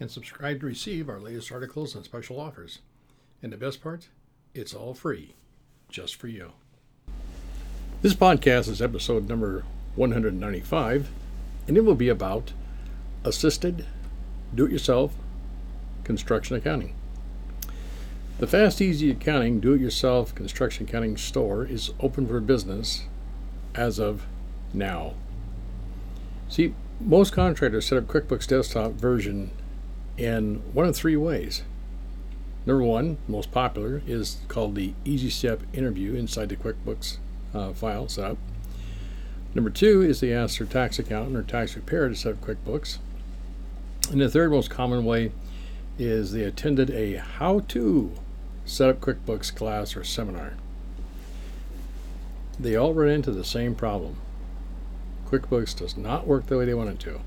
and subscribe to receive our latest articles and special offers. And the best part, it's all free, just for you. This podcast is episode number 195, and it will be about assisted do it yourself construction accounting. The Fast Easy Accounting Do It Yourself Construction Accounting Store is open for business as of now. See, most contractors set up QuickBooks Desktop version in one of three ways. Number one, most popular, is called the Easy Step interview inside the QuickBooks uh, file setup. Number two is they ask their tax accountant or tax preparer to set up QuickBooks. And the third most common way is they attended a how to set up QuickBooks class or seminar. They all run into the same problem. QuickBooks does not work the way they want it to,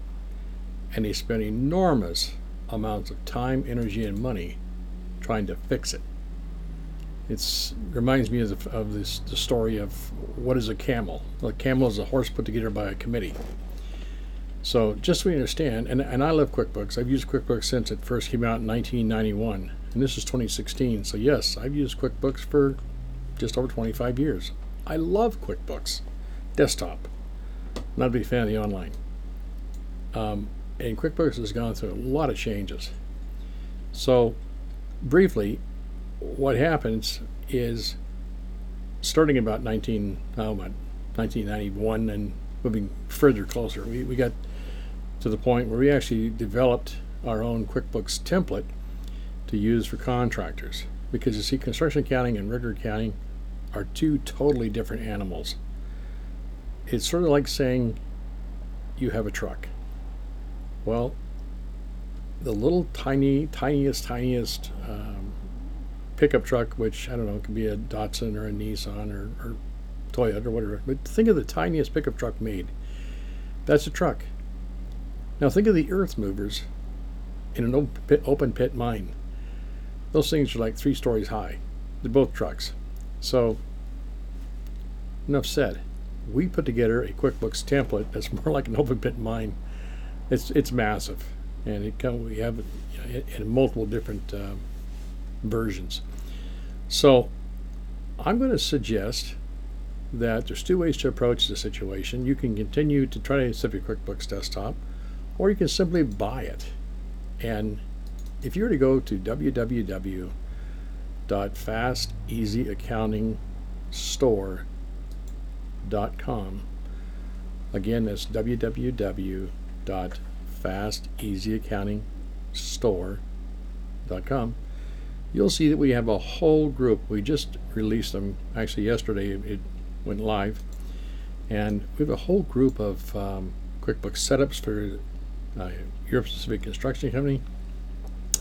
and they spend enormous amounts of time, energy, and money trying to fix it. It reminds me of, of this the story of what is a camel. A camel is a horse put together by a committee. So just so we understand, and, and I love QuickBooks. I've used QuickBooks since it first came out in 1991, and this is 2016. So yes, I've used QuickBooks for just over 25 years. I love QuickBooks desktop. Not a big fan of the online. Um, and QuickBooks has gone through a lot of changes. So, briefly, what happens is starting about 19, oh, 1991 and moving further closer, we, we got to the point where we actually developed our own QuickBooks template to use for contractors. Because you see, construction accounting and regular accounting are two totally different animals. It's sort of like saying you have a truck. Well, the little tiny, tiniest, tiniest um, pickup truck, which I don't know, it could be a Datsun or a Nissan or, or Toyota or whatever. But think of the tiniest pickup truck made. That's a truck. Now think of the earth movers in an open pit, open pit mine. Those things are like three stories high. They're both trucks. So, enough said. We put together a QuickBooks template that's more like an open pit mine. It's it's massive, and it come, we have it you know, in multiple different uh, versions. So, I'm going to suggest that there's two ways to approach the situation. You can continue to try to set your QuickBooks desktop, or you can simply buy it. And if you were to go to www.fasteasyaccountingstore.com, again, that's www.fasteasyaccountingstore.com, you'll see that we have a whole group. We just released them, actually, yesterday it went live. And we have a whole group of um, QuickBooks setups for uh, your specific construction company.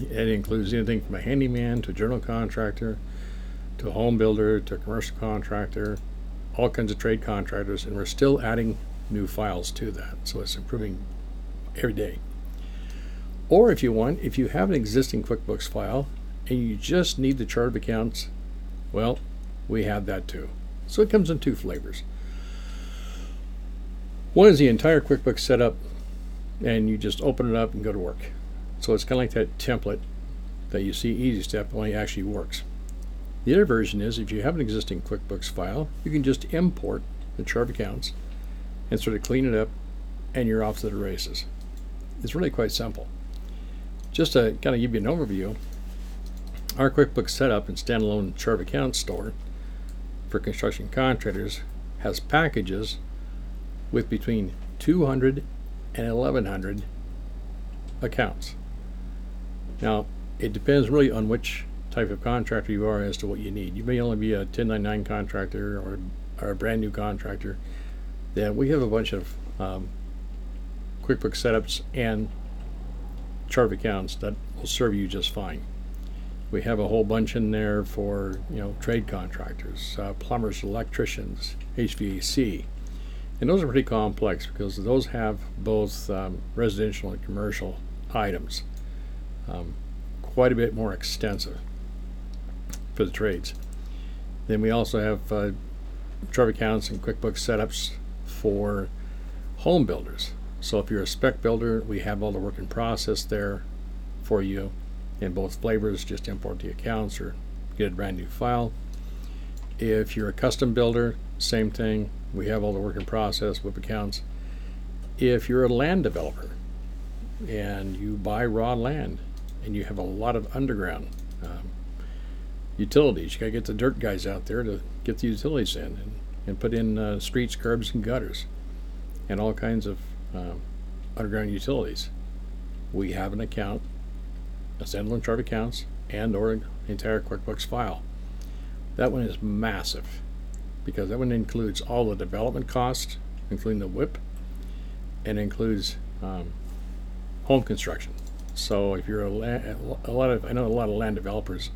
It includes anything from a handyman to a general contractor to a home builder to a commercial contractor, all kinds of trade contractors, and we're still adding new files to that. So it's improving every day. Or if you want, if you have an existing QuickBooks file and you just need the chart of accounts, well, we have that too. So it comes in two flavors. One is the entire QuickBooks setup and you just open it up and go to work. So it's kind of like that template that you see Easy Step only actually works. The other version is if you have an existing QuickBooks file, you can just import the chart of accounts and sort of clean it up and you're off to the races. It's really quite simple. Just to kind of give you an overview, our QuickBooks setup and standalone chart of accounts store for construction contractors has packages with between 200 and 1100 accounts. Now, it depends really on which type of contractor you are as to what you need. You may only be a 1099 contractor or, or a brand new contractor. Then we have a bunch of um, QuickBooks setups and chart of accounts that will serve you just fine. We have a whole bunch in there for you know trade contractors, uh, plumbers, electricians, HVAC, and those are pretty complex because those have both um, residential and commercial items. Um, quite a bit more extensive for the trades. Then we also have uh, chart accounts and QuickBooks setups for home builders. So if you're a spec builder, we have all the work in process there for you in both flavors. Just import the accounts or get a brand new file. If you're a custom builder, same thing. We have all the work in process with accounts. If you're a land developer and you buy raw land and you have a lot of underground um, utilities, you got to get the dirt guys out there to get the utilities in and, and put in uh, streets, curbs, and gutters and all kinds of um, underground utilities. We have an account, a standalone chart accounts, and or an entire QuickBooks file. That one is massive because that one includes all the development costs, including the WIP, and includes um, home construction. So if you're a, a lot of, I know a lot of land developers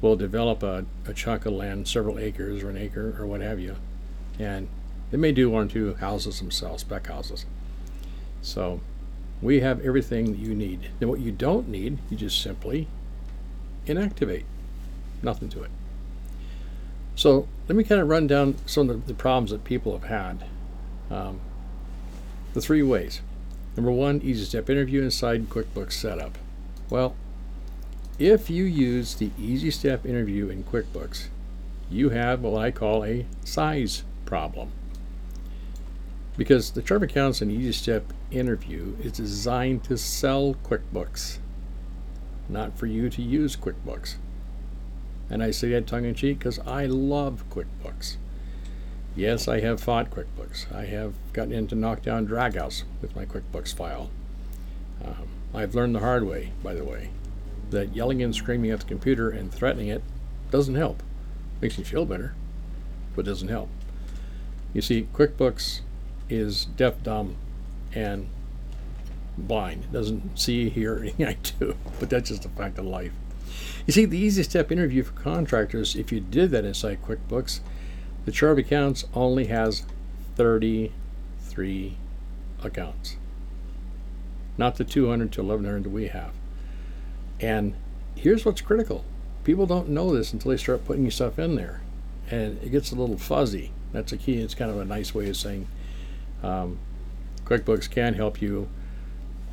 will develop a, a chunk of land, several acres or an acre or what have you, and they may do one or two houses themselves, spec houses. So we have everything that you need. Then what you don't need, you just simply inactivate. Nothing to it. So let me kind of run down some of the, the problems that people have had. Um, the three ways. Number one, easy step interview inside QuickBooks setup. Well, if you use the easy step interview in QuickBooks, you have what I call a size problem. Because the chart of accounts and easy step interview is designed to sell QuickBooks, not for you to use QuickBooks. And I say that tongue in cheek because I love QuickBooks. Yes, I have fought QuickBooks. I have gotten into knockdown dragouts with my QuickBooks file. Um, I've learned the hard way, by the way, that yelling and screaming at the computer and threatening it doesn't help. Makes you feel better, but doesn't help. You see, QuickBooks is deaf, dumb, and blind. Doesn't see, hear anything I do, but that's just a fact of life. You see, the easy step interview for contractors, if you did that inside QuickBooks, the chart of accounts only has 33 accounts, not the 200 to 1100 that we have. And here's what's critical people don't know this until they start putting stuff in there, and it gets a little fuzzy. That's a key. It's kind of a nice way of saying um, QuickBooks can help you.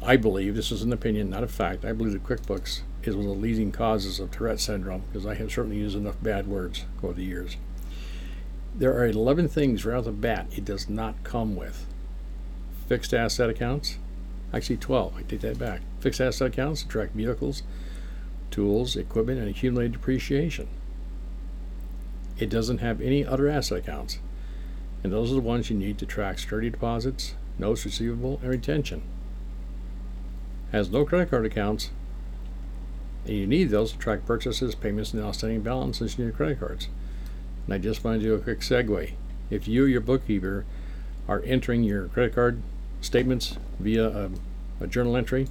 I believe this is an opinion, not a fact. I believe that QuickBooks is one of the leading causes of Tourette syndrome because I have certainly used enough bad words over the years. There are 11 things right off the bat it does not come with fixed asset accounts, actually 12, I take that back. Fixed asset accounts track vehicles, tools, equipment, and accumulated depreciation. It doesn't have any other asset accounts, and those are the ones you need to track security deposits, notes receivable, and retention. Has no credit card accounts, and you need those to track purchases, payments, and outstanding balances in your credit cards. And I just want to do a quick segue. If you or your bookkeeper are entering your credit card statements via a, a journal entry,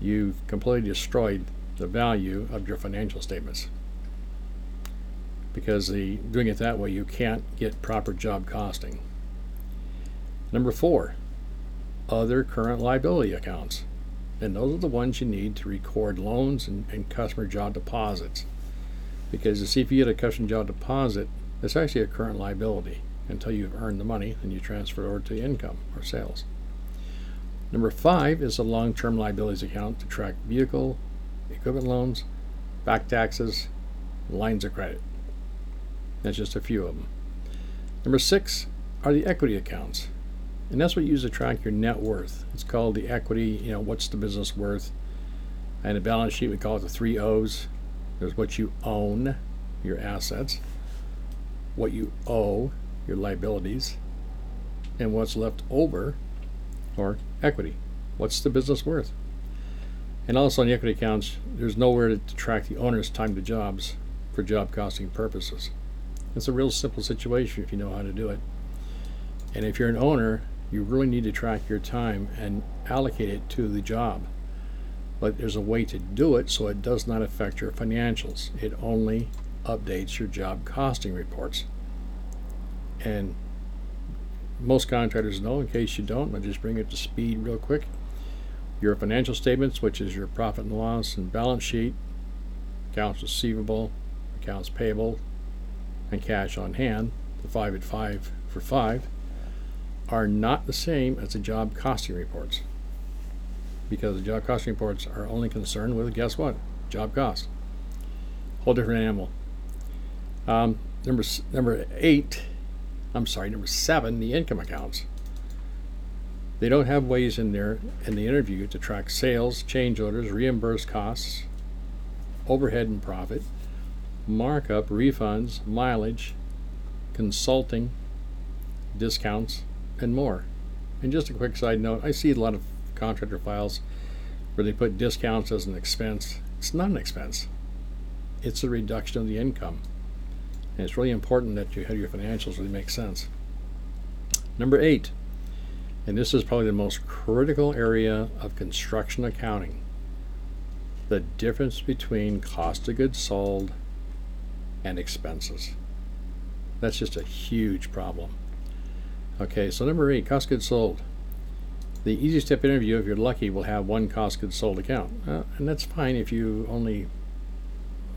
you've completely destroyed the value of your financial statements. Because the, doing it that way, you can't get proper job costing. Number four, other current liability accounts. And those are the ones you need to record loans and, and customer job deposits. Because you see, if you get a customer job deposit, it's actually a current liability. Until you've earned the money, then you transfer it over to income or sales. Number five is a long term liabilities account to track vehicle, equipment loans, back taxes, lines of credit. That's just a few of them. Number six are the equity accounts. And that's what you use to track your net worth. It's called the equity, you know, what's the business worth? And the balance sheet, we call it the three O's. There's what you own, your assets, what you owe, your liabilities, and what's left over, or equity. What's the business worth? And also on the equity accounts, there's nowhere to track the owner's time to jobs for job costing purposes. It's a real simple situation if you know how to do it. And if you're an owner, you really need to track your time and allocate it to the job. but there's a way to do it so it does not affect your financials. It only updates your job costing reports. And most contractors know, in case you don't, I'll just bring it to speed real quick. Your financial statements, which is your profit and loss and balance sheet, accounts receivable, accounts payable, and cash on hand, the five at five for five, are not the same as the job costing reports. Because the job costing reports are only concerned with, guess what? Job cost. Whole different animal. Um, number number eight, I'm sorry, number seven, the income accounts. They don't have ways in there in the interview to track sales, change orders, reimburse costs, overhead and profit, markup, refunds, mileage, consulting, discounts, and more. And just a quick side note I see a lot of contractor files where they put discounts as an expense. It's not an expense, it's a reduction of the income. And it's really important that you have your financials really make sense. Number eight, and this is probably the most critical area of construction accounting the difference between cost of goods sold and expenses. That's just a huge problem. Okay, so number eight, cost goods sold. The easy step interview, if you're lucky, will have one cost goods sold account. Uh, and that's fine if you only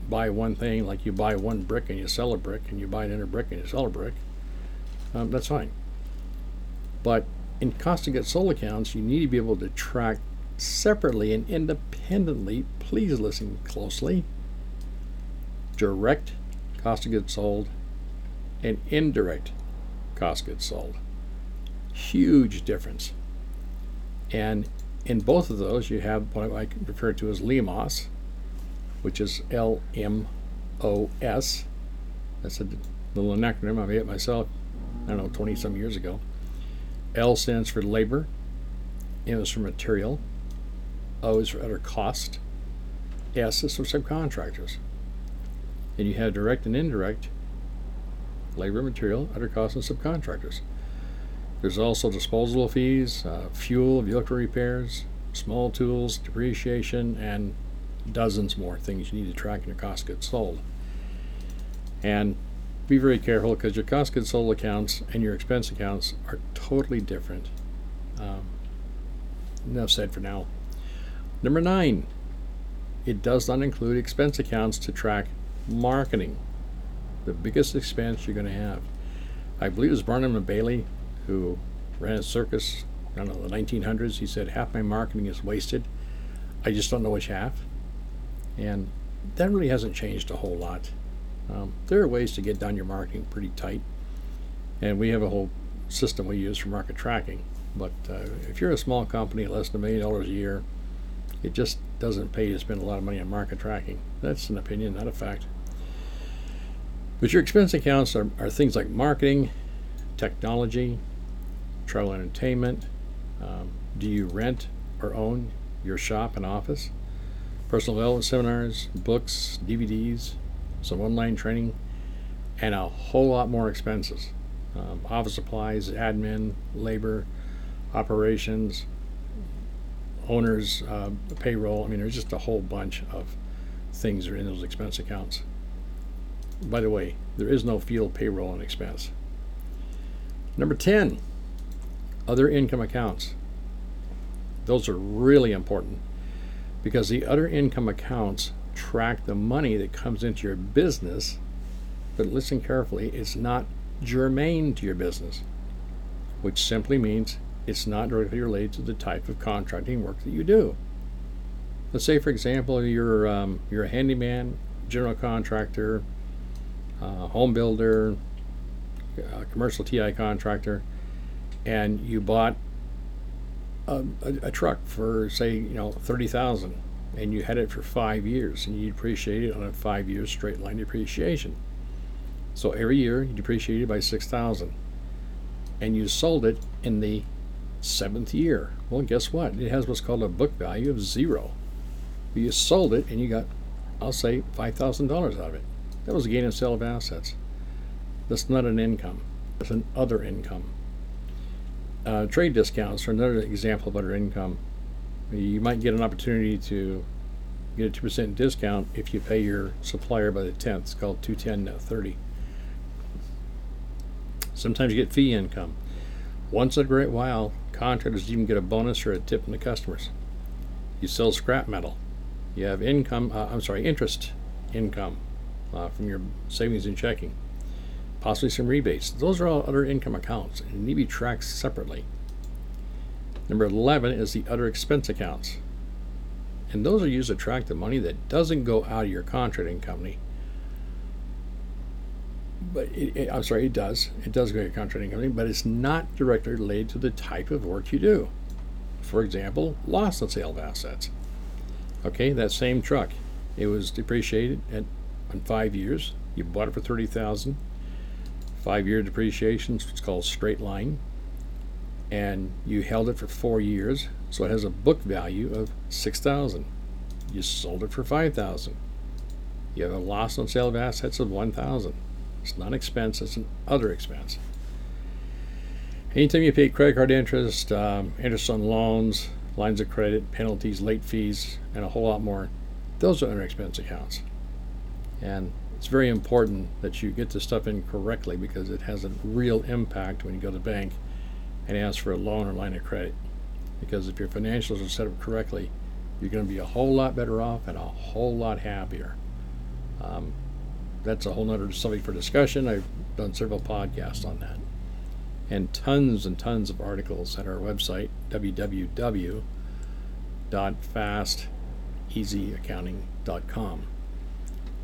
buy one thing, like you buy one brick and you sell a brick, and you buy another brick and you sell a brick. Um, that's fine. But in cost of goods sold accounts, you need to be able to track separately and independently. Please listen closely. Direct cost of goods sold and indirect cost of goods sold. Huge difference. And in both of those, you have what I refer to as LMOS, which is L M O S. That's a little acronym. I made it myself, I don't know, 20 some years ago. L stands for labor, M is for material, O is for other cost, S is for subcontractors. And you have direct and indirect labor, material, other costs, and subcontractors. There's also disposal fees, uh, fuel, vehicle repairs, small tools, depreciation, and dozens more things you need to track in your cost goods sold. And be very careful because your cost goods sold accounts and your expense accounts are totally different. Um, enough said for now. Number nine, it does not include expense accounts to track marketing, the biggest expense you're going to have. I believe it was Barnum and Bailey who ran a circus, I don't know, the 1900s. He said, half my marketing is wasted. I just don't know which half. And that really hasn't changed a whole lot. Um, there are ways to get down your marketing pretty tight. And we have a whole system we use for market tracking. But uh, if you're a small company, less than a million dollars a year, it just doesn't pay to spend a lot of money on market tracking. That's an opinion, not a fact. But your expense accounts are, are things like marketing, technology, travel and entertainment. Um, do you rent or own your shop and office? Personal development seminars, books, DVDs, some online training, and a whole lot more expenses. Um, office supplies, admin, labor, operations, owners, uh, payroll. I mean, there's just a whole bunch of things that are in those expense accounts. By the way, there is no field payroll and expense. Number 10, other income accounts. Those are really important because the other income accounts track the money that comes into your business, but listen carefully, it's not germane to your business, which simply means it's not directly related to the type of contracting work that you do. Let's say, for example, you're um, you're a handyman, general contractor, uh, home builder, uh, commercial TI contractor, and you bought a, a, a, truck for say you know thirty thousand, and you had it for five years, and you depreciate it on a five year straight line depreciation. So every year you depreciate it by six thousand, and you sold it in the seventh year. Well, guess what? It has what's called a book value of zero. You sold it and you got, I'll say, $5,000 out of it. That was a gain and sale of assets. That's not an income, that's an other income. Uh, trade discounts are another example of other income. You might get an opportunity to get a 2% discount if you pay your supplier by the 10th. It's called 21030. Sometimes you get fee income. Once in a great while, contractors even get a bonus or a tip from the customers. You sell scrap metal. You have income, uh, I'm sorry, interest income uh, from your savings and checking. Possibly some rebates. Those are all other income accounts and need to be tracked separately. Number 11 is the other expense accounts. And those are used to track the money that doesn't go out of your contracting company. But it, it, I'm sorry, it does. It does go to your contracting company, but it's not directly related to the type of work you do. For example, loss on sale of assets. Okay, that same truck, it was depreciated at in five years. You bought it for thirty thousand. Five year depreciation, it's called straight line and you held it for four years, so it has a book value of six thousand. You sold it for five thousand. You have a loss on sale of assets of one thousand. It's not an expense; it's an other expense. Anytime you pay credit card interest, um, interest on loans, lines of credit, penalties, late fees, and a whole lot more, those are other expense accounts. And it's very important that you get this stuff in correctly because it has a real impact when you go to the bank and ask for a loan or line of credit. Because if your financials are set up correctly, you're going to be a whole lot better off and a whole lot happier. Um, that's a whole other subject for discussion. I've done several podcasts on that. And tons and tons of articles at our website, www.fasteasyaccounting.com.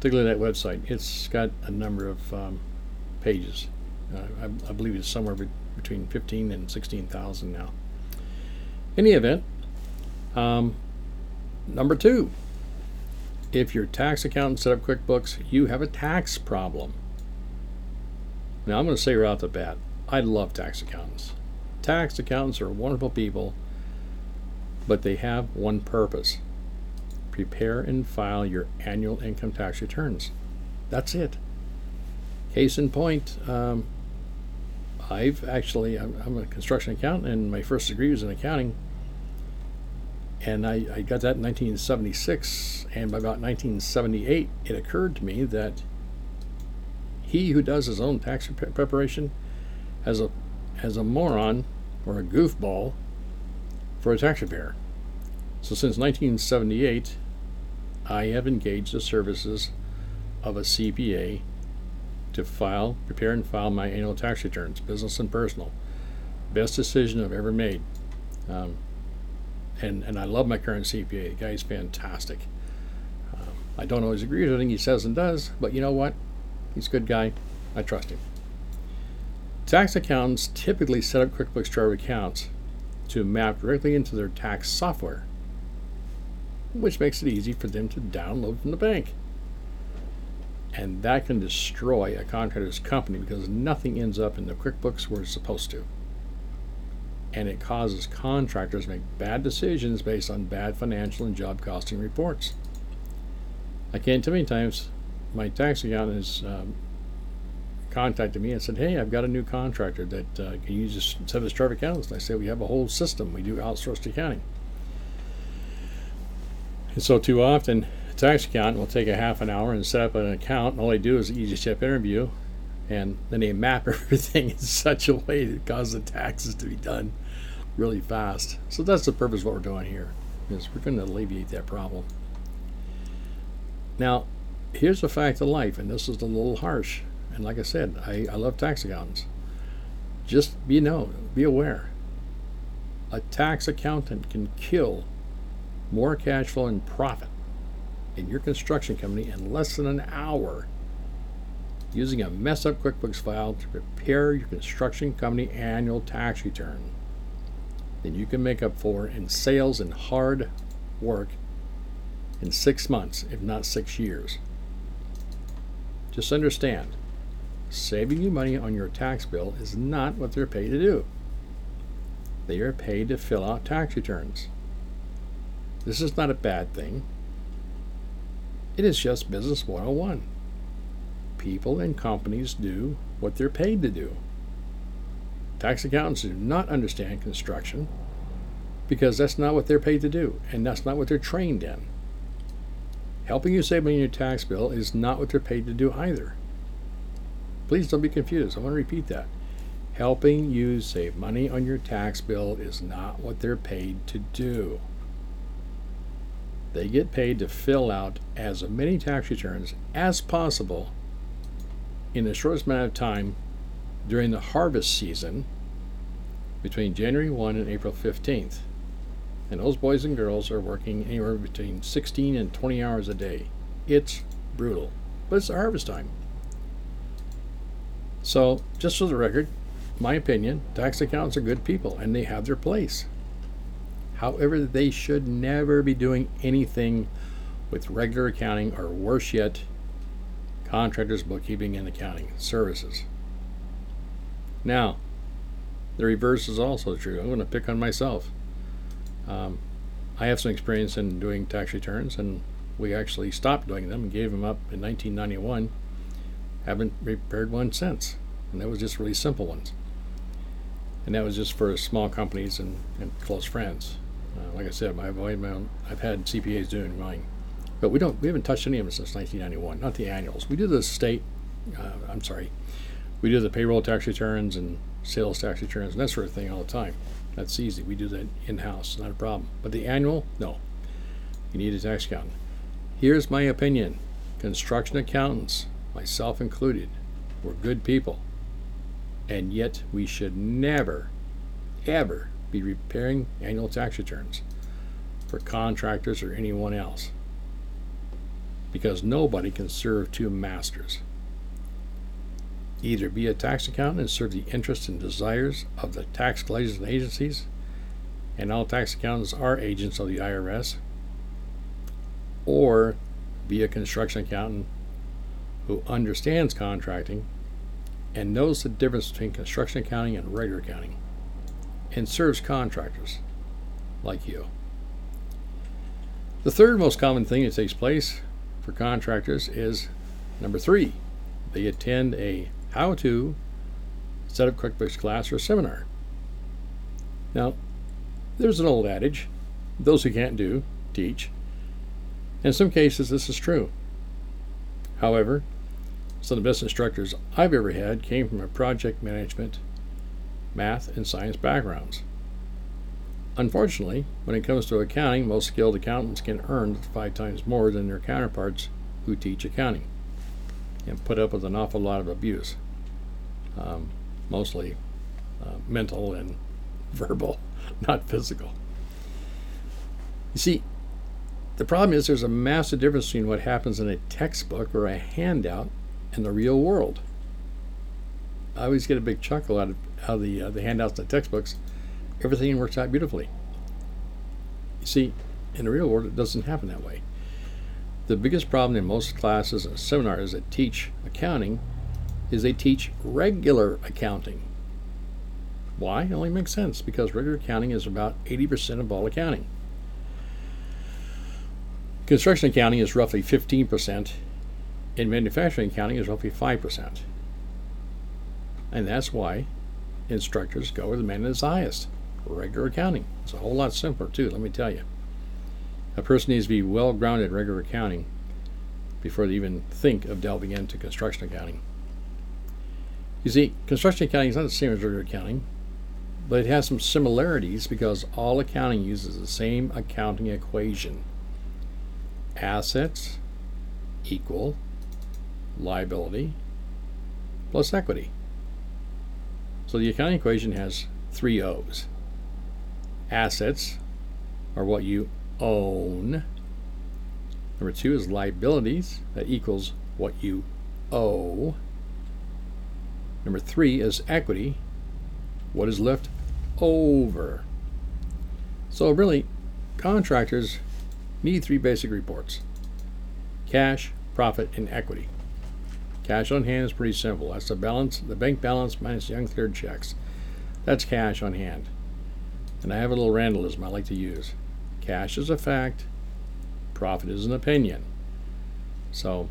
Particularly that website, it's got a number of um, pages. Uh, I, I, believe it's somewhere between 15 and 16,000 now. Any event, um, number two, if your tax accountant set up QuickBooks, you have a tax problem. Now, I'm going to say right off the bat, I love tax accountants. Tax accountants are wonderful people, but they have one purpose prepare and file your annual income tax returns. That's it. Case in point, um, I've actually, I'm, I'm, a construction accountant, and my first degree was in accounting. And I, I got that in 1976, and by about 1978, it occurred to me that he who does his own tax preparation has a has a moron or a goofball for a tax preparer. So since 1978, I have engaged the services of a CPA to file, prepare and file my annual tax returns, business and personal. Best decision I've ever made. Um, and, and I love my current CPA. The guy's fantastic. Um, I don't always agree with everything he says and does, but you know what? He's a good guy. I trust him. Tax accountants typically set up QuickBooks chart accounts to map directly into their tax software, which makes it easy for them to download from the bank and that can destroy a contractor's company because nothing ends up in the QuickBooks where it's supposed to. And it causes contractors to make bad decisions based on bad financial and job costing reports. I can't tell many times my tax accountant has um, contacted me and said, Hey, I've got a new contractor that uh, can you just set us chart accountants? And I say, We have a whole system. We do outsourced accounting. And so, too often, a tax accountant will take a half an hour and set up an account. And all they do is easy step interview, and then they map everything in such a way that causes the taxes to be done really fast. So that's the purpose of what we're doing here. Is we're going to alleviate that problem. Now, here's a fact of life, and this is a little harsh. And like I said, I, I love tax accountants. Just be know, be aware. A tax accountant can kill more cash flow and profit in your construction company in less than an hour using a mess up QuickBooks file to prepare your construction company annual tax return. Then you can make up for in sales and hard work in six months, if not six years. Just understand, saving you money on your tax bill is not what they're paid to do. They are paid to fill out tax returns. This is not a bad thing. It is just Business 101. People and companies do what they're paid to do. Tax accountants do not understand construction. because that's not what they're paid to do, and that's not what they're trained in. Helping you save money on your tax bill is not what they're paid to do either. Please don't be confused. I want to repeat that. Helping you save money on your tax bill is not what they're paid to do. They get paid to fill out as many tax returns as possible in the shortest amount of time during the harvest season between January 1 and April 15th. And those boys and girls are working anywhere between 16 and 20 hours a day. It's brutal, but it's harvest time. So, just for the record, my opinion, tax accountants are good people and they have their place. However, they should never be doing anything with regular accounting or worse yet, contractors, bookkeeping, and accounting services. Now, the reverse is also true. I'm going to pick on myself. Um, I have some experience in doing tax returns, and we actually stopped doing them and gave them up in 1991. Haven't prepared one since, and that was just really simple ones. And that was just for small companies and, and close friends. Uh, like I said, I've, I've had CPAs doing mine, but we don't. We haven't touched any of them since 1991. Not the annuals. We do the state. Uh, I'm sorry. We do the payroll tax returns and sales tax returns and that sort of thing all the time. That's easy. We do that in house, not a problem. But the annual, no. You need a tax accountant. Here's my opinion construction accountants, myself included, we're good people. And yet we should never, ever be preparing annual tax returns for contractors or anyone else. Because nobody can serve two masters. Either be a tax accountant and serve the interests and desires of the tax collectors and agencies, and all tax accountants are agents of the IRS, or be a construction accountant who understands contracting and knows the difference between construction accounting and regular accounting and serves contractors like you. The third most common thing that takes place for contractors is number three, they attend a how to set up QuickBooks class or seminar. Now, there's an old adage those who can't do, teach. In some cases, this is true. However, some of the best instructors I've ever had came from a project management, math, and science backgrounds. Unfortunately, when it comes to accounting, most skilled accountants can earn five times more than their counterparts who teach accounting and put up with an awful lot of abuse, um, mostly uh, mental and verbal, not physical. You see, the problem is there's a massive difference between what happens in a textbook or a handout and the real world. I always get a big chuckle out of, of the, uh, the handouts and the textbooks. Everything works out beautifully. You see, in the real world, it doesn't happen that way. The biggest problem in most classes and seminars that teach accounting is they teach regular accounting. Why? It only makes sense because regular accounting is about 80% of all accounting. Construction accounting is roughly 15%, and manufacturing accounting is roughly 5%. And that's why instructors go where the man is highest regular accounting. It's a whole lot simpler, too, let me tell you. A person needs to be well grounded in regular accounting before they even think of delving into construction accounting. You see, construction accounting is not the same as regular accounting, but it has some similarities because all accounting uses the same accounting equation assets equal liability plus equity. So the accounting equation has three O's. Assets are what you own. Number two is liabilities. That equals what you owe. Number three is equity. What is left over? So, really, contractors need three basic reports cash, profit, and equity. Cash on hand is pretty simple. That's the balance, the bank balance minus the uncleared checks. That's cash on hand. And I have a little randolism I like to use. Cash is a fact, profit is an opinion. So,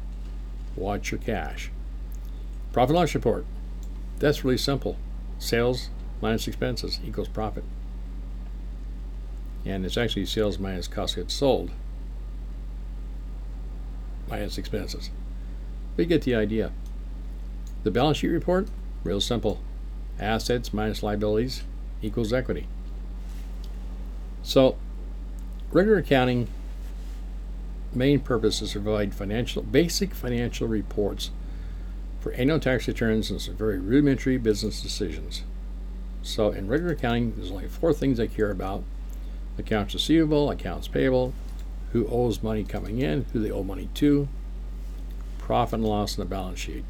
watch your cash. Profit loss report. That's really simple. Sales minus expenses equals profit. And it's actually sales minus cost of goods sold minus expenses. But you get the idea. The balance sheet report, real simple. Assets minus liabilities equals equity. So, regular accounting main purpose is to provide financial basic financial reports for annual tax returns and some very rudimentary business decisions. So in regular accounting, there's only four things I care about: accounts receivable, accounts payable, who owes money coming in, who they owe money to, profit and loss in the balance sheet.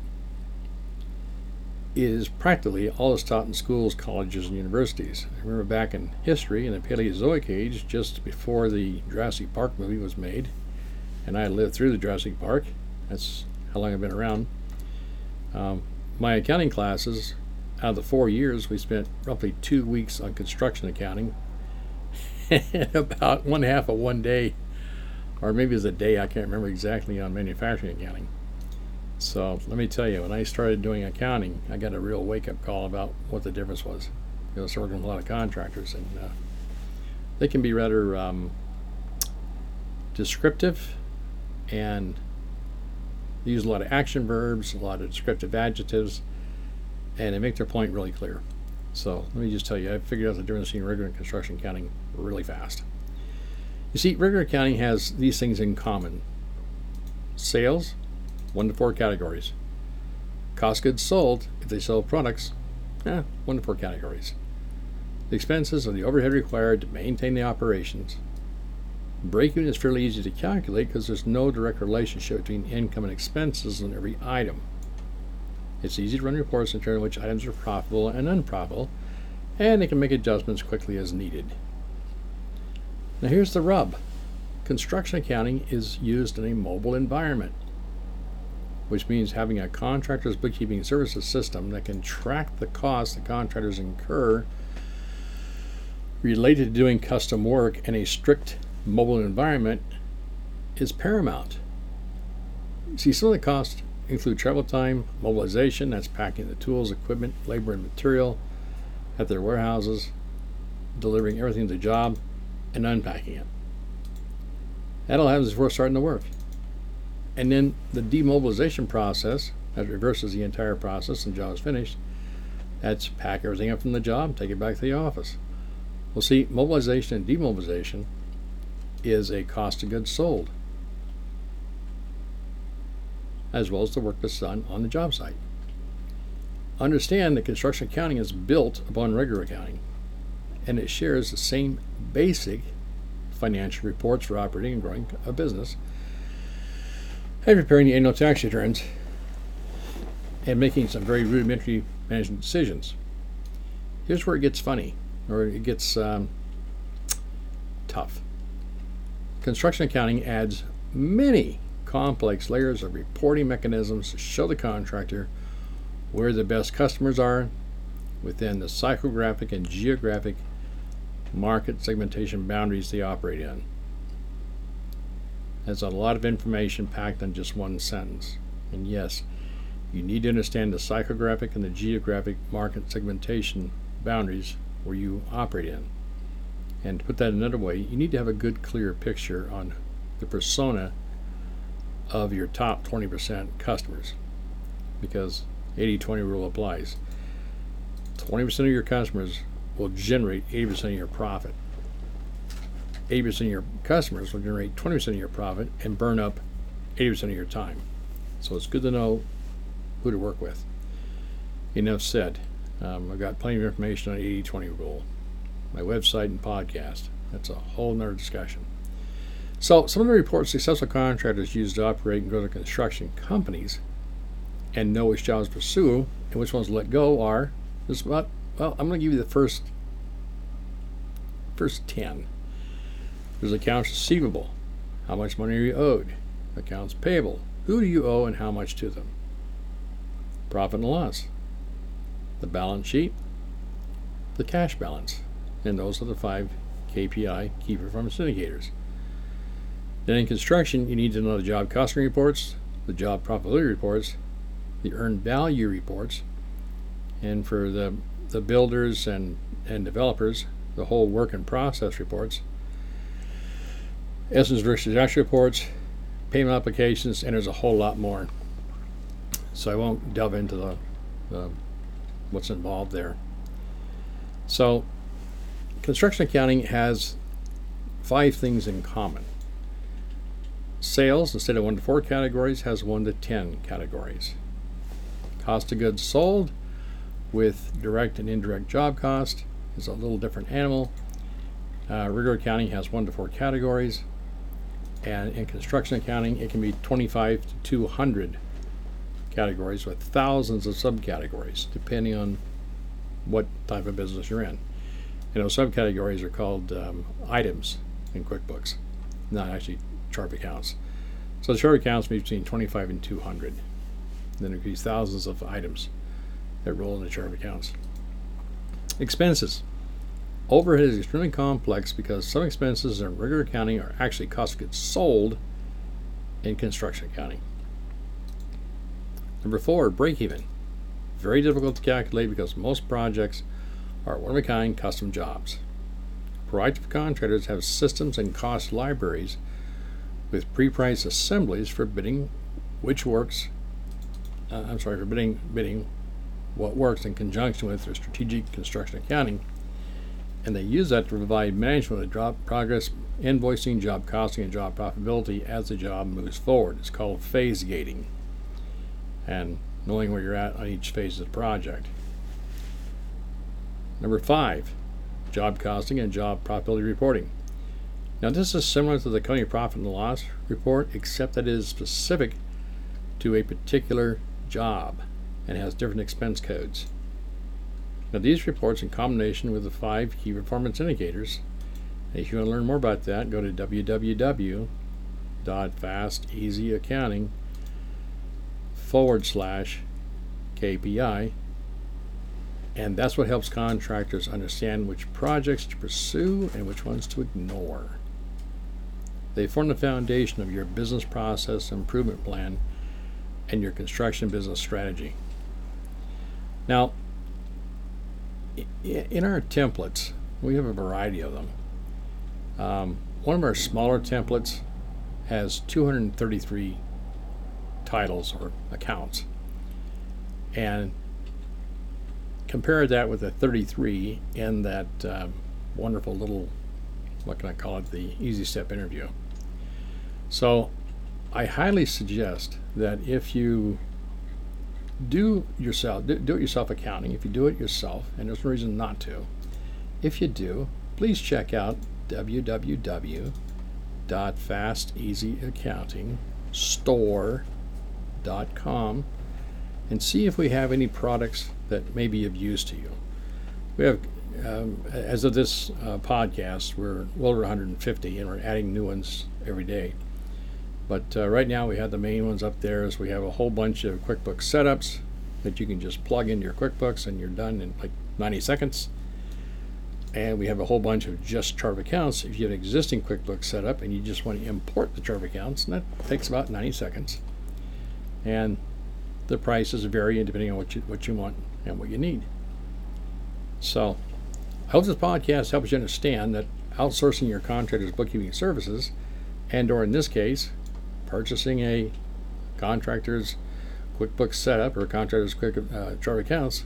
is practically all that's taught in schools, colleges, and universities. I remember back in history, in the Paleozoic age, just before the Jurassic Park movie was made, and I lived through the Jurassic Park. That's how long I've been around. Um, my accounting classes, out of the four years, we spent roughly two weeks on construction accounting, and about one half of one day, or maybe it was a day, I can't remember exactly, on manufacturing accounting. So let me tell you, when I started doing accounting, I got a real wake up call about what the difference was. Know, I working with a lot of contractors, and uh, they can be rather um, descriptive and they use a lot of action verbs, a lot of descriptive adjectives, and they make their point really clear. So let me just tell you, I figured out the difference between regular and construction accounting really fast. You see, regular accounting has these things in common sales, one to four categories. Cost goods sold, if they sell products, eh, one to four categories. The expenses are the overhead required to maintain the operations, Break-even is fairly easy to calculate because there's no direct relationship between income and expenses on every item. It's easy to run reports and determine which items are profitable and unprofitable, and they can make adjustments quickly as needed. Now here's the rub. Construction accounting is used in a mobile environment, which means having a contractor's bookkeeping services system that can track the costs the contractors incur related to doing custom work in a strict mobile environment is paramount. See, some of the costs include travel time, mobilization, that's packing the tools, equipment, labor, and material at their warehouses, delivering everything to the job, and unpacking it. That all happens before starting the work. And then the demobilization process, that reverses the entire process and job is finished, that's pack everything up from the job, take it back to the office. Well, see, mobilization and demobilization is a cost of goods sold, as well as the work that's done on the job site. Understand that construction accounting is built upon regular accounting, and it shares the same basic financial reports for operating and growing a business, and preparing the annual tax returns, and making some very rudimentary management decisions. Here's where it gets funny, or it gets um, tough. Construction accounting adds many complex layers of reporting mechanisms to show the contractor where the best customers are within the psychographic and geographic market segmentation boundaries they operate in. There's a lot of information packed in just one sentence. And yes, you need to understand the psychographic and the geographic market segmentation boundaries where you operate in. And to put that another way, you need to have a good, clear picture on the persona of your top 20% customers because 80 20 rule applies. 20% of your customers will generate 80% of your profit. 80% of your customers will generate 20% of your profit and burn up 80% of your time. So it's good to know who to work with. Enough said. Um, I've got plenty of information on 80 20 rule my website and podcast. That's a whole nother discussion. So, some of the reports successful contractors use to operate and grow their construction companies and know which jobs to pursue and which ones to let go are there's about well, I'm going to give you the first first 10. There's accounts receivable. How much money are you owed? Accounts payable. Who do you owe and how much to them? Profit and loss. The balance sheet. The cash balance and those are the five KPI key performance indicators. Then in construction, you need to know the job costing reports, the job profitability reports, the earned value reports, and for the, the builders and, and developers, the whole work in process reports, Essence versus actual reports, payment applications, and there's a whole lot more. So I won't delve into the, the what's involved there. So, construction accounting has five things in common. Sales, instead of 1 to 4 categories, has 1 to 10 categories. Cost of goods sold with direct and indirect job cost is a little different animal. Uh, regular accounting has 1 to 4 categories. And in construction accounting, it can be 25 to 200 categories with thousands of subcategories, depending on what type of business you're in. You know, subcategories are called um, items in QuickBooks, not actually chart accounts. So the chart accounts between 25 and 200. And then be thousands of items that roll into chart accounts. Expenses. Overhead is extremely complex because some expenses in regular accounting are actually cost of goods sold in construction accounting. Number four, break even. Very difficult to calculate because most projects are one of a kind custom jobs. Proactive contractors have systems and cost libraries with pre-priced assemblies for bidding which works uh, I'm sorry for bidding bidding what works in conjunction with their strategic construction accounting and they use that to provide management of job progress invoicing job costing and job profitability as the job moves forward. It's called phase gating. And knowing where you're at on each phase of the project. Number five job costing and job profitability reporting. Now, this is similar to the company profit and loss report, except that it is specific to a particular job and has different expense codes. Now, these reports, in combination with the five key performance indicators, if you want to learn more about that, go to www.fasteasyaccounting forward slash KPI and that's what helps contractors understand which projects to pursue and which ones to ignore. They form the foundation of your business process improvement plan and your construction business strategy. Now, in our templates, we have a variety of them. Um, one of our smaller templates has 233 titles or accounts. And compare that with the 33 in that um, wonderful little what can I call it, the Easy Step interview. So I highly suggest that if you do yourself do, do it yourself accounting, if you do it yourself, and there's no reason not to, if you do, please check out www.fasteasyaccountingstore.com and see if we have any products that may be of use to you. We have um, as of this uh, podcast, we're well over 150, and we're adding new ones every day. But uh, right now, we have the main ones up there. Is we have a whole bunch of QuickBooks setups that you can just plug into your QuickBooks, and you're done in like 90 seconds. And we have a whole bunch of just chart accounts. If you have an existing QuickBooks setup and you just want to import the chart accounts, and that takes about 90 seconds. And the prices vary depending on what you what you want and what you need. So I hope this podcast helps you understand that outsourcing your contractor's bookkeeping services, and or in this case, purchasing a contractor's QuickBooks setup or contractor's quick uh, chart accounts,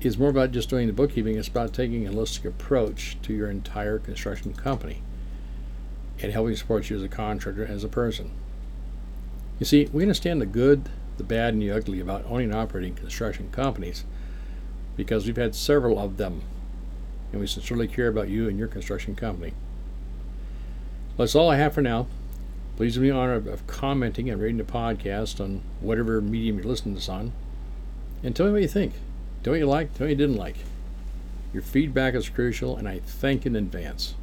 is more about just doing the bookkeeping. It's about taking a holistic approach to your entire construction company and helping support you as a contractor as a person. You see, we understand the good, the bad, and the ugly about owning and operating construction companies because we've had several of them and we sincerely care about you and your construction company. Well, that's all I have for now. Please do me the honor of commenting and rating the podcast on whatever medium you're listening to this on. And tell me what you think. Tell me what you like, tell me what you didn't like. Your feedback is crucial, and I thank in advance.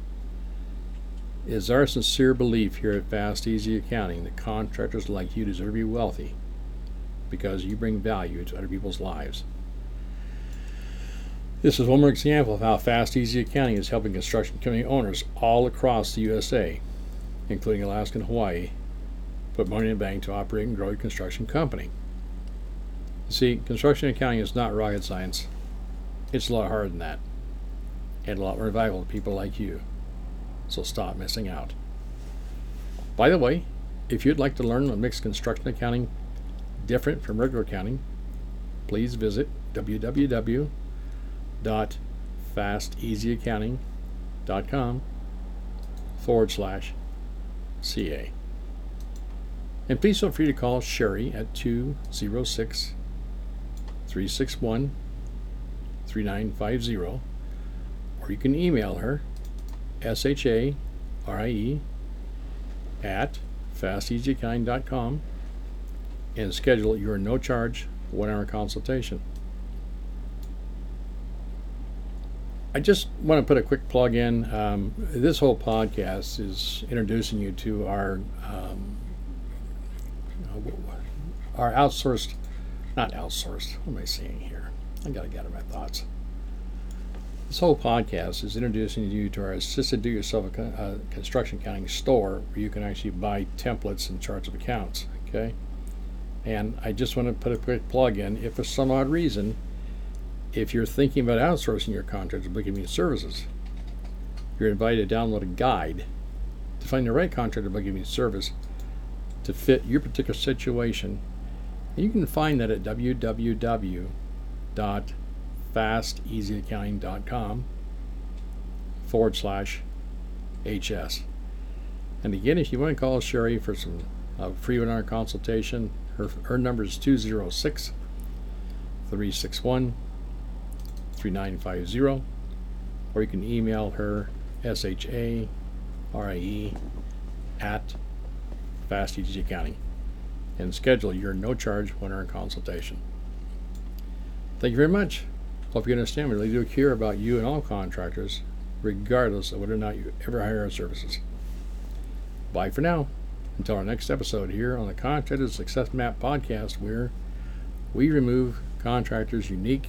It is our sincere belief here at Fast Easy Accounting that contractors like you deserve to be wealthy because you bring value to other people's lives. This is one more example of how Fast Easy Accounting is helping construction company owners all across the USA, including Alaska and Hawaii, put money in the bank to operate and grow a construction company. You see, construction accounting is not rocket science. It's a lot harder than that, and a lot more valuable to people like you. So stop missing out. By the way, if you'd like to learn what makes construction accounting different from regular accounting, please visit www.fasteasyaccounting.com forward slash CA. And please feel free to call Sharie at 206 361 3950, or you can email her, S H A R I E, at fasteasyaccounting.com and schedule your no charge one hour consultation. I just want to put a quick plug in. Um, this whole podcast is introducing you to our um, our outsourced, not outsourced. What am I saying here? I got to get my thoughts. This whole podcast is introducing you to our assisted do-yourself uh, construction accounting store, where you can actually buy templates and charts of accounts. Okay, and I just want to put a quick plug in. If for some odd reason if you're thinking about outsourcing your contracts or bookkeeping services, you're invited to download a guide to find the right contractor bookkeeping service to fit your particular situation. And you can find that at www.fasteasyaccounting.com forward slash HS. And again, if you want to call Sharie for some uh, free hour consultation, her, her number is 206 361 3950, or you can email her sha rie at Fast Easy Accounting and schedule your no charge one hour consultation. Thank you very much. Hope you understand we really do care about you and all contractors, regardless of whether or not you ever hire our services. Bye for now. Until our next episode here on the Contractor Success Map podcast, where we remove contractors' unique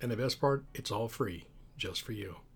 And the best part, it's all free, just for you.